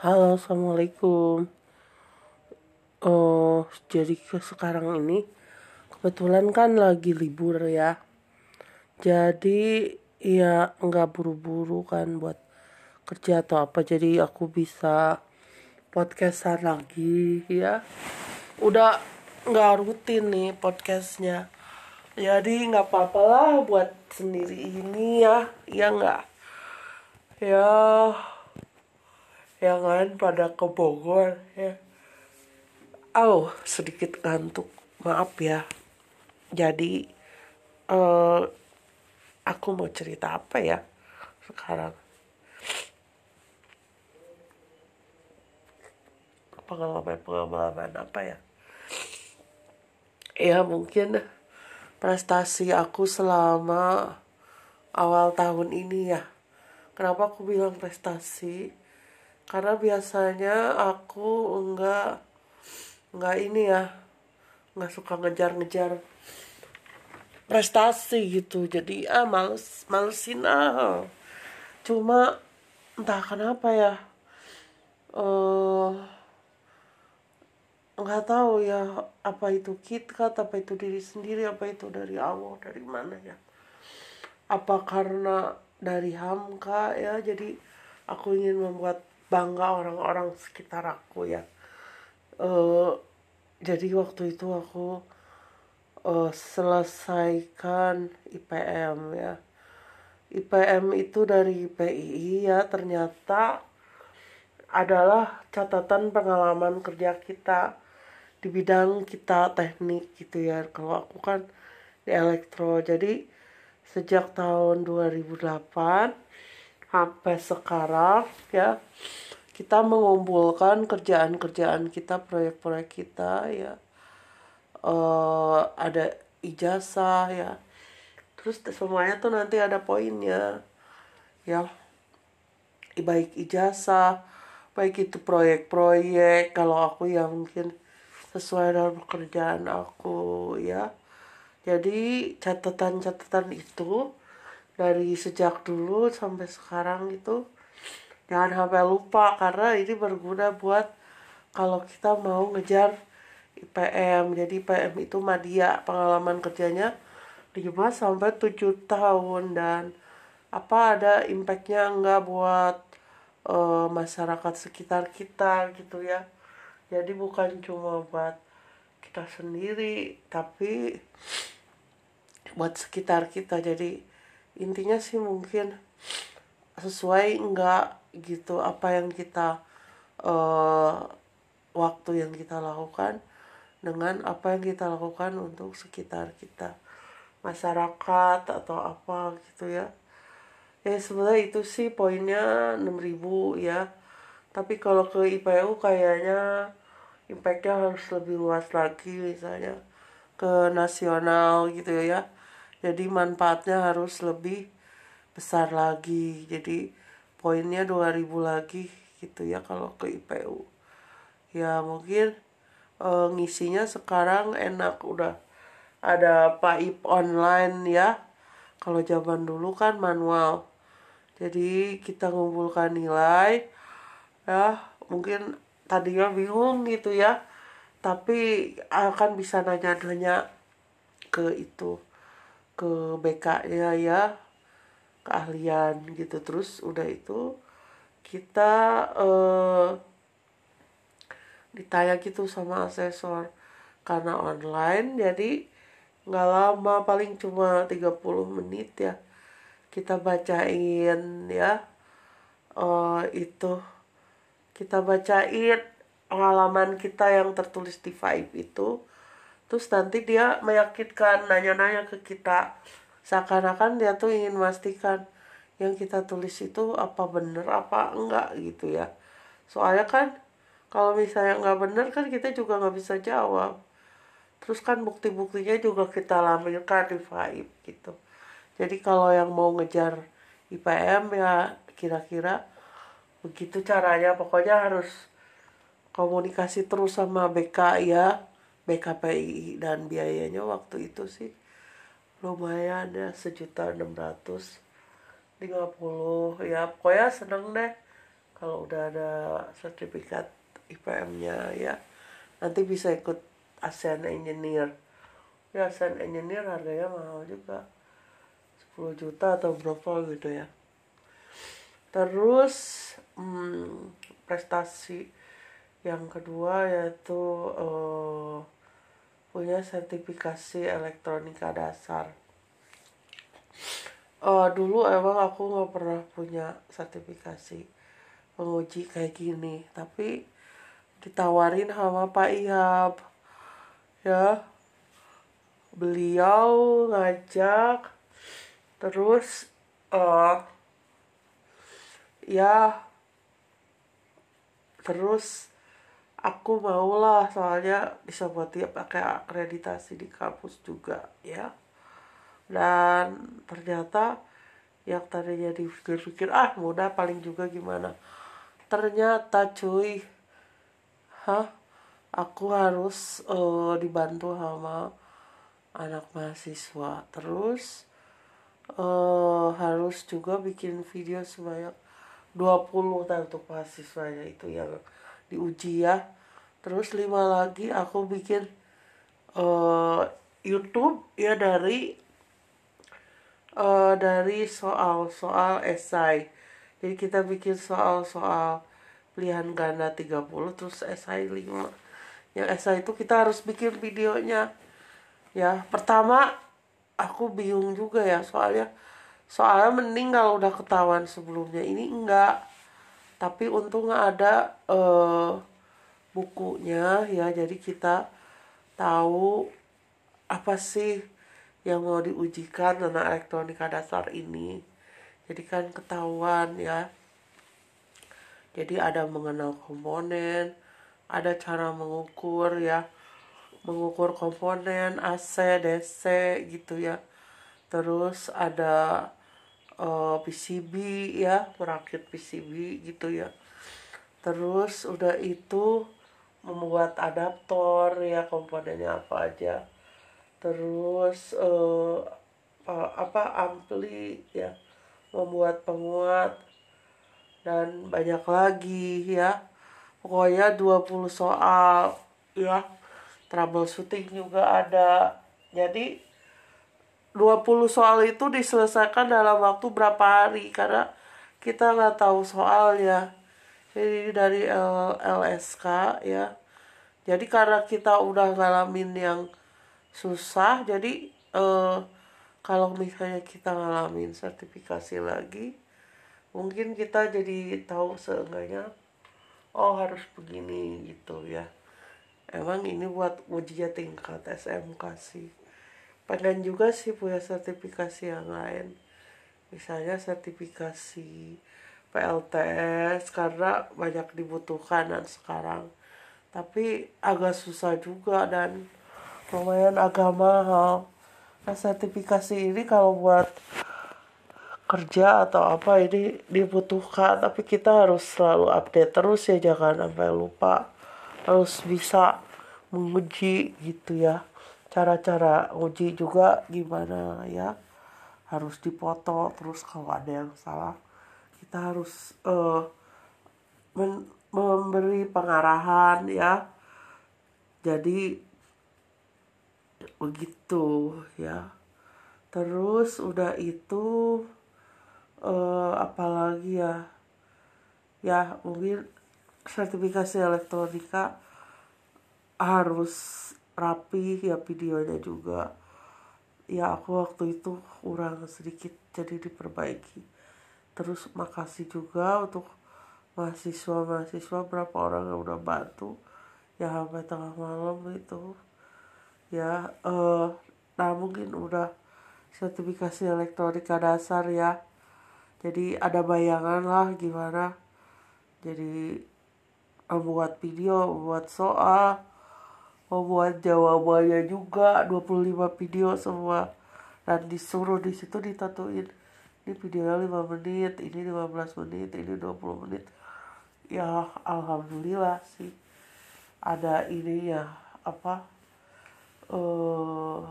Halo, assalamualaikum. Oh, jadi ke sekarang ini kebetulan kan lagi libur ya. Jadi ya nggak buru-buru kan buat kerja atau apa. Jadi aku bisa podcastan lagi ya. Udah nggak rutin nih podcastnya. Jadi nggak apa-apa lah buat sendiri ini ya. Ya nggak. Ya ya kan pada ke Bogor ya. Oh, sedikit ngantuk. Maaf ya. Jadi eh aku mau cerita apa ya sekarang? Pengalaman-pengalaman apa ya? Ya mungkin prestasi aku selama awal tahun ini ya. Kenapa aku bilang prestasi? Karena biasanya aku enggak enggak ini ya, enggak suka ngejar-ngejar prestasi gitu. Jadi ah males malesin ah. Cuma entah kenapa ya. eh nggak tahu ya apa itu KitKat, apa itu diri sendiri, apa itu dari Allah, dari mana ya. Apa karena dari Hamka ya, jadi aku ingin membuat bangga orang-orang sekitar aku ya. eh jadi waktu itu aku eh, selesaikan IPM ya. IPM itu dari PII ya ternyata adalah catatan pengalaman kerja kita di bidang kita teknik gitu ya. Kalau aku kan di elektro. Jadi sejak tahun 2008 sampai sekarang ya kita mengumpulkan kerjaan-kerjaan kita, proyek-proyek kita ya. eh ada ijazah ya. Terus semuanya tuh nanti ada poinnya. Ya. Baik ijazah, baik itu proyek-proyek kalau aku ya mungkin sesuai dengan pekerjaan aku ya. Jadi catatan-catatan itu dari sejak dulu sampai sekarang itu jangan sampai lupa karena ini berguna buat kalau kita mau ngejar IPM. Jadi IPM itu media pengalaman kerjanya 5 sampai 7 tahun dan apa ada impactnya enggak buat eh, masyarakat sekitar kita gitu ya. Jadi bukan cuma buat kita sendiri tapi buat sekitar kita. Jadi intinya sih mungkin sesuai enggak gitu apa yang kita eh waktu yang kita lakukan dengan apa yang kita lakukan untuk sekitar kita masyarakat atau apa gitu ya. Ya sebenarnya itu sih poinnya 6000 ya. Tapi kalau ke IPU kayaknya impactnya harus lebih luas lagi misalnya ke nasional gitu ya jadi manfaatnya harus lebih besar lagi. Jadi poinnya 2000 lagi gitu ya kalau ke IPU ya mungkin eh, ngisinya sekarang enak. Udah ada PAIP online ya. Kalau zaman dulu kan manual. Jadi kita ngumpulkan nilai ya mungkin tadinya bingung gitu ya. Tapi akan bisa nanya-nanya ke itu ke BK nya ya keahlian gitu. Terus udah itu kita eh, ditanya gitu sama asesor. Karena online jadi nggak lama paling cuma 30 menit ya kita bacain ya. Eh itu kita bacain pengalaman kita yang tertulis di Vibe itu terus nanti dia meyakinkan nanya-nanya ke kita. Seakan-akan dia tuh ingin memastikan yang kita tulis itu apa bener apa enggak gitu ya. Soalnya kan kalau misalnya nggak bener kan kita juga nggak bisa jawab. Terus kan bukti-buktinya juga kita lampirkan di Vibe gitu. Jadi kalau yang mau ngejar IPM ya kira-kira begitu caranya. Pokoknya harus komunikasi terus sama BK ya BKPI dan biayanya waktu itu sih lumayan ya sejuta enam ratus lima puluh. Ya pokoknya seneng deh kalau udah ada sertifikat IPM-nya ya. Nanti bisa ikut ASEAN Engineer. Ya ASEAN Engineer harganya mahal juga. 10 juta atau berapa gitu ya. Terus hmm, prestasi yang kedua yaitu uh, punya sertifikasi elektronika dasar. Uh, dulu emang aku nggak pernah punya sertifikasi penguji kayak gini tapi ditawarin sama Pak Ihab. Ya beliau ngajak terus uh, ya terus aku maulah soalnya bisa buat dia pakai akreditasi di kampus juga ya. Dan ternyata yang tadinya dipikir-pikir ah mudah paling juga gimana? Ternyata cuy. Hah? Aku harus uh, dibantu sama anak mahasiswa. Terus uh, harus juga bikin video sebanyak 20 tahun untuk mahasiswanya itu yang diuji ya. Terus lima lagi aku bikin uh, YouTube ya dari uh, dari soal-soal esai. Jadi kita bikin soal-soal pilihan ganda 30 terus esai 5 yang esai itu kita harus bikin videonya. Ya pertama aku bingung juga ya soalnya soalnya mending kalau udah ketahuan sebelumnya. Ini enggak tapi untung ada uh, bukunya ya. Jadi kita tahu apa sih yang mau diujikan tentang elektronika dasar ini. Jadi kan ketahuan ya. Jadi ada mengenal komponen ada cara mengukur ya. Mengukur komponen AC DC gitu ya. Terus ada uh, eh, PCB ya merakit PCB gitu ya. Terus udah itu membuat adaptor ya komponennya apa aja. Terus uh, apa ampli ya membuat penguat. Dan banyak lagi ya. Pokoknya 20 soal ya. Troubleshooting juga ada. Jadi 20 soal itu diselesaikan dalam waktu berapa hari karena kita nggak tahu soalnya jadi dari LSK ya. Jadi karena kita udah ngalamin yang susah jadi eh, kalau misalnya kita ngalamin sertifikasi lagi mungkin kita jadi tahu seenggaknya oh harus begini gitu ya. Emang ini buat ujian tingkat SMK sih pengen juga sih punya sertifikasi yang lain. Misalnya sertifikasi PLTS karena banyak dibutuhkan dan sekarang. Tapi agak susah juga dan lumayan agak mahal. Nah sertifikasi ini kalau buat kerja atau apa ini dibutuhkan tapi kita harus selalu update terus ya jangan sampai lupa. Harus bisa menguji gitu ya cara-cara uji juga gimana ya. Harus dipoto terus kalau ada yang salah kita harus uh, memberi pengarahan ya. Jadi begitu ya. Terus udah itu uh, apalagi ya? Ya mungkin sertifikasi elektronika harus rapi ya videonya juga. Ya aku waktu itu kurang sedikit jadi diperbaiki. Terus makasih juga untuk mahasiswa-mahasiswa berapa orang yang udah bantu ya sampai tengah malam itu. Ya uh, nah mungkin udah sertifikasi elektronika dasar ya. Jadi ada bayangan lah gimana. Jadi membuat video membuat soal membuat jawabannya juga 25 video semua. Dan disuruh di situ ditentuin. Ini videonya 5 menit ini 15 menit ini 20 menit. Ya alhamdulillah sih. Ada ini ya apa uh,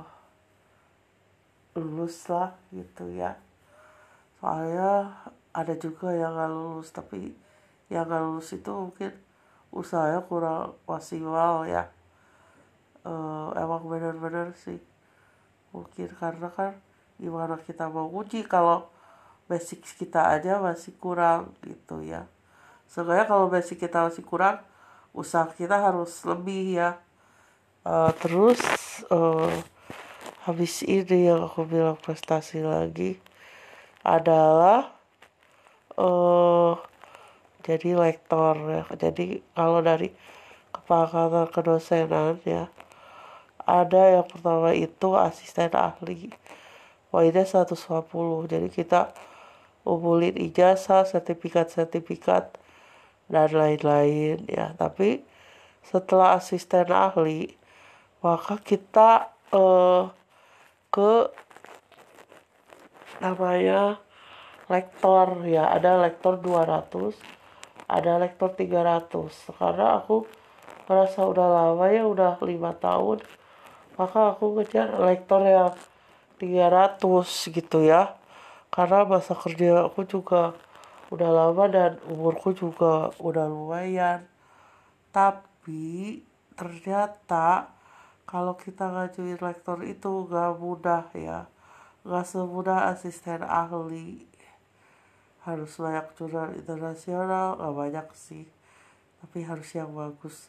lulus lah gitu ya. Soalnya ada juga yang gak lulus tapi yang gak lulus itu mungkin usahanya kurang maksimal ya uh, emang bener-bener sih. Mungkin karena kan gimana kita mau uji kalau basic kita aja masih kurang gitu ya. Sebenarnya kalau basic kita masih kurang usaha kita harus lebih ya. Uh, terus uh, habis ini yang aku bilang prestasi lagi adalah uh, jadi lektor ya. Jadi kalau dari kepakatan kedosenan ya ada yang pertama itu asisten ahli. Poinnya 150 jadi kita ngumpulin ijazah, sertifikat-sertifikat dan lain-lain ya. Tapi setelah asisten ahli maka kita uh, ke namanya lektor ya. Ada lektor 200 ada lektor 300 karena aku merasa udah lama ya udah lima tahun maka aku ngejar lektor yang 300 gitu ya. Karena masa kerja aku juga udah lama dan umurku juga udah lumayan. Tapi ternyata kalau kita ngajuin lektor itu gak mudah ya. Gak semudah asisten ahli. Harus banyak jurnal internasional gak banyak sih. Tapi harus yang bagus.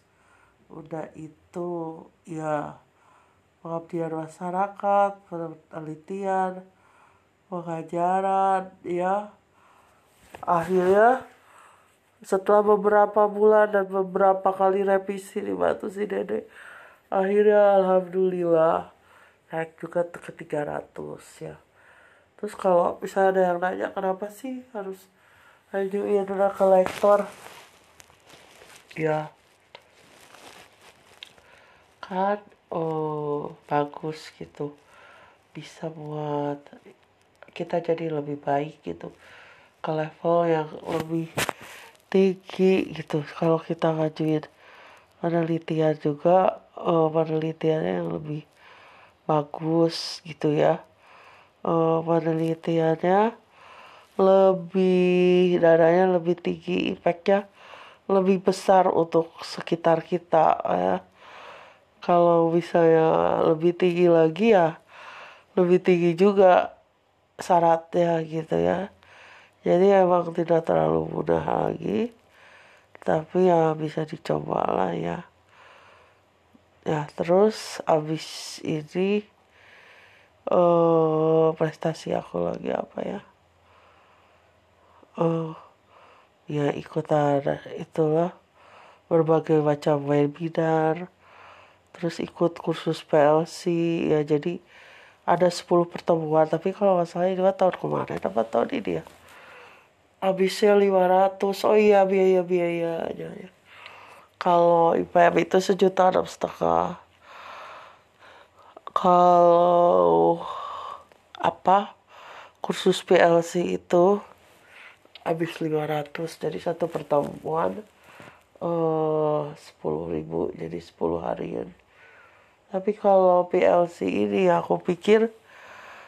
Udah itu ya pengabdian masyarakat penelitian pengajaran ya. Akhirnya setelah beberapa bulan dan beberapa kali revisi di batu si dede akhirnya alhamdulillah naik juga ke 300 ya. Terus kalau misalnya ada yang nanya kenapa sih harus ajuin ke lektor ya. Kan oh bagus gitu. Bisa buat kita jadi lebih baik gitu. Ke level yang lebih tinggi gitu. Kalau kita ngajuin penelitian juga uh, penelitiannya yang lebih bagus gitu ya. Uh, penelitiannya lebih dananya lebih tinggi impactnya lebih besar untuk sekitar kita ya kalau misalnya lebih tinggi lagi ya lebih tinggi juga syaratnya gitu ya. Jadi emang tidak terlalu mudah lagi tapi ya bisa dicoba lah ya. Ya terus abis ini uh, prestasi aku lagi apa ya? Uh, ya ikutan itulah berbagai macam webinar terus ikut kursus PLC ya jadi ada 10 pertemuan. Tapi kalau nggak salah ini tahun kemarin apa tahun ini ya? Habisnya 500 oh iya biaya biayanya ya. Kalau IPM itu sejuta enam setengah. Kalau apa? Kursus PLC itu habis 500 jadi satu pertemuan eh, sepuluh ribu jadi 10 harian tapi kalau PLC ini aku pikir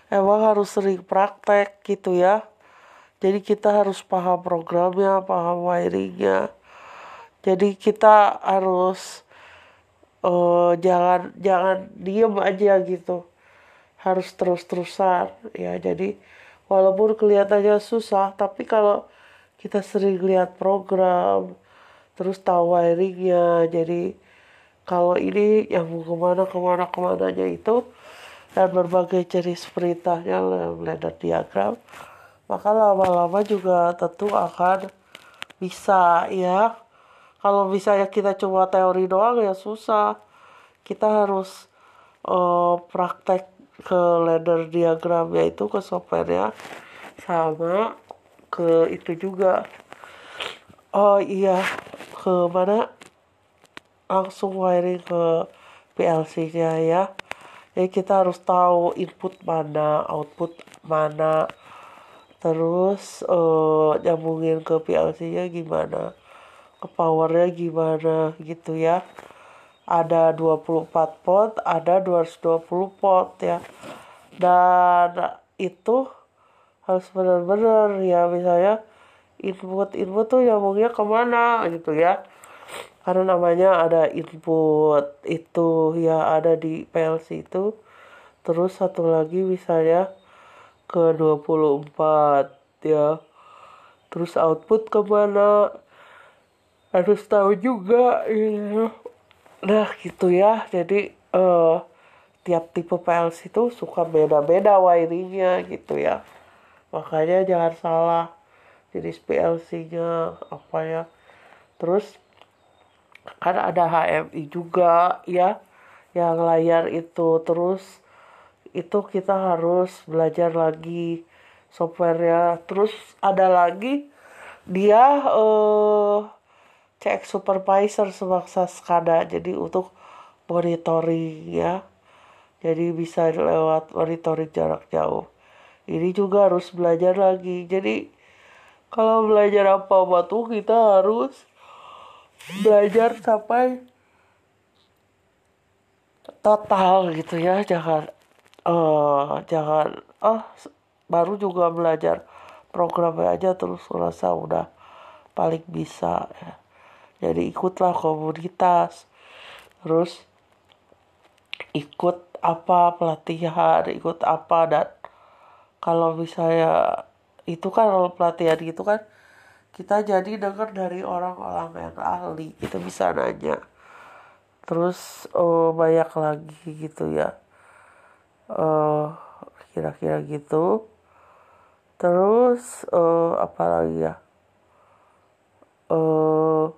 emang harus sering praktek gitu ya. Jadi kita harus paham programnya, paham wiringnya. Jadi kita harus uh, jangan jangan diem aja gitu. Harus terus-terusan ya. Jadi walaupun kelihatannya susah, tapi kalau kita sering lihat program, terus tahu wiringnya, jadi kalau ini yang mau ke mana ke mana ke mananya itu dan berbagai jenis perintahnya ladder diagram maka lama-lama juga tentu akan bisa ya. Kalau misalnya kita cuma teori doang ya susah. Kita harus uh, praktek ke ladder diagram yaitu ke softwarenya sama ke itu juga. Oh iya. Ke mana langsung wiring ke PLC-nya ya. Jadi kita harus tahu input mana, output mana, terus uh, nyambungin ke PLC-nya gimana, ke powernya gimana gitu ya. Ada 24 port, ada 220 port ya. Dan itu harus benar-benar ya misalnya input input tuh nyambungnya ke mana gitu ya karena namanya ada input itu ya ada di PLC itu. Terus satu lagi misalnya ke 24 ya. Terus output ke mana? Harus tahu juga ya. Nah gitu ya. Jadi uh, tiap tipe PLC itu suka beda-beda wiringnya gitu ya. Makanya jangan salah jenis PLC-nya apa ya. Terus kan ada HMI juga ya yang layar itu. Terus itu kita harus belajar lagi softwarenya. Terus ada lagi dia uh, cek supervisor semaksa SCADA jadi untuk monitoring ya. Jadi bisa lewat monitoring jarak jauh. Ini juga harus belajar lagi. Jadi kalau belajar apa-apa tuh kita harus belajar sampai total gitu ya jangan uh, jangan oh baru juga belajar programnya aja terus merasa udah paling bisa ya. jadi ikutlah komunitas terus ikut apa pelatihan ikut apa dan kalau misalnya itu kan kalau pelatihan gitu kan kita jadi dengar dari orang-orang yang ahli. Kita bisa nanya. Terus oh, banyak lagi gitu ya. Uh, kira-kira gitu. Terus uh, apa lagi ya? Uh,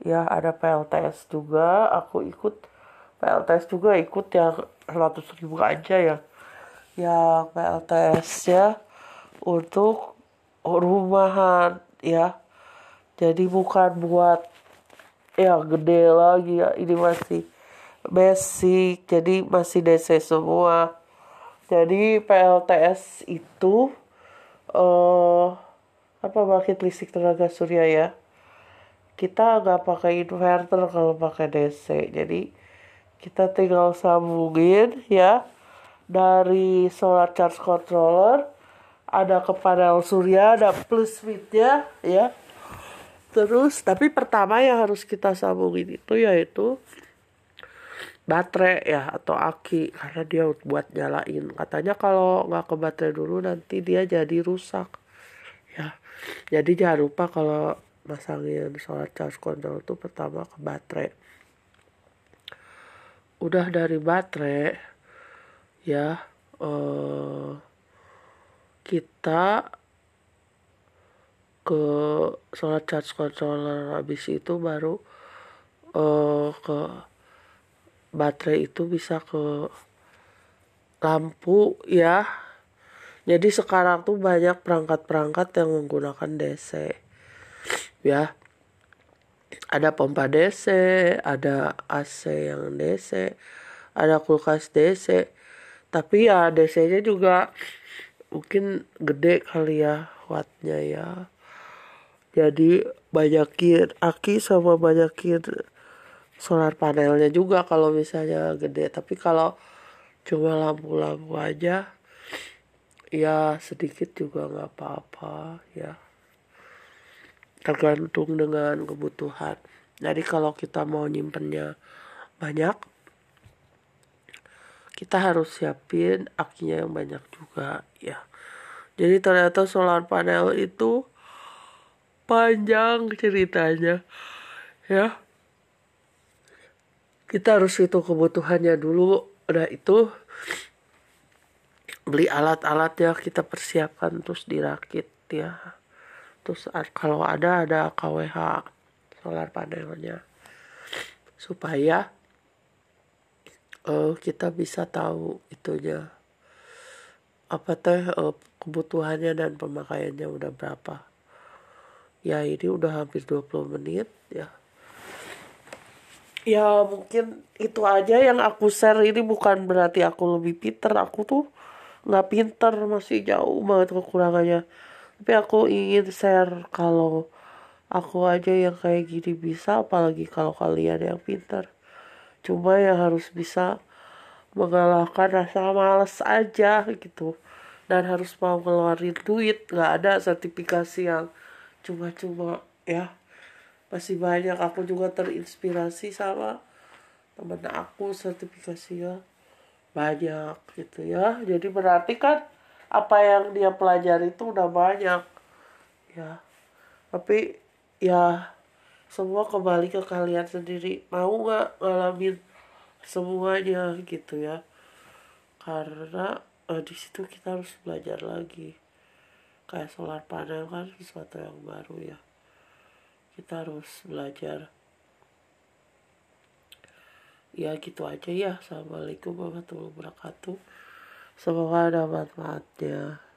ya ada PLTS juga. Aku ikut PLTS juga ikut yang 100 ribu aja ya. Yang PLTS ya. Untuk rumahan ya. Jadi bukan buat ya gede lagi ya. Ini masih basic jadi masih DC semua. Jadi PLTS itu uh, apa bangkit listrik tenaga surya ya. Kita nggak pakai inverter kalau pakai DC jadi kita tinggal sambungin ya dari solar charge controller ada ke panel surya ada plus minusnya ya. Terus tapi pertama yang harus kita sambungin itu yaitu baterai ya atau aki karena dia buat nyalain. Katanya kalau nggak ke baterai dulu nanti dia jadi rusak ya. Jadi jangan lupa kalau masangin solar charge control itu pertama ke baterai. Udah dari baterai ya uh, kita ke solar charge controller. Habis itu baru uh, ke baterai itu bisa ke lampu ya. Jadi sekarang tuh banyak perangkat-perangkat yang menggunakan DC ya. Ada pompa DC, ada AC yang DC, ada kulkas DC. Tapi ya DC-nya juga mungkin gede kali ya wattnya ya. Jadi banyakin aki sama banyakin solar panelnya juga kalau misalnya gede. Tapi kalau cuma lampu-lampu aja ya sedikit juga nggak apa-apa ya tergantung dengan kebutuhan jadi kalau kita mau nyimpennya banyak kita harus siapin akinya yang banyak juga ya. Jadi ternyata solar panel itu panjang ceritanya ya. Kita harus hitung kebutuhannya dulu. Udah itu beli alat-alat ya kita persiapkan terus dirakit ya. Terus kalau ada ada KWH solar panelnya. Supaya uh, kita bisa tahu itunya. Apa teh uh, kebutuhannya dan pemakaiannya udah berapa? Ya ini udah hampir 20 menit ya. Ya mungkin itu aja yang aku share. Ini bukan berarti aku lebih pinter. Aku tuh nggak pinter masih jauh banget kekurangannya. Tapi aku ingin share kalau aku aja yang kayak gini bisa apalagi kalau kalian yang pintar cuma yang harus bisa mengalahkan rasa males aja gitu. Dan harus mau ngeluarin duit. Nggak ada sertifikasi yang cuma-cuma ya. Masih banyak. Aku juga terinspirasi sama temen aku sertifikasinya banyak gitu ya. Jadi berarti kan apa yang dia pelajari itu udah banyak ya. Tapi ya semua kembali ke kalian sendiri. Mau nggak ngalamin semuanya gitu ya? Karena eh, di situ kita harus belajar lagi. Kayak solar panel kan sesuatu yang baru ya. Kita harus belajar. Ya gitu aja ya. Assalamualaikum warahmatullahi wabarakatuh. Semoga ada manfaatnya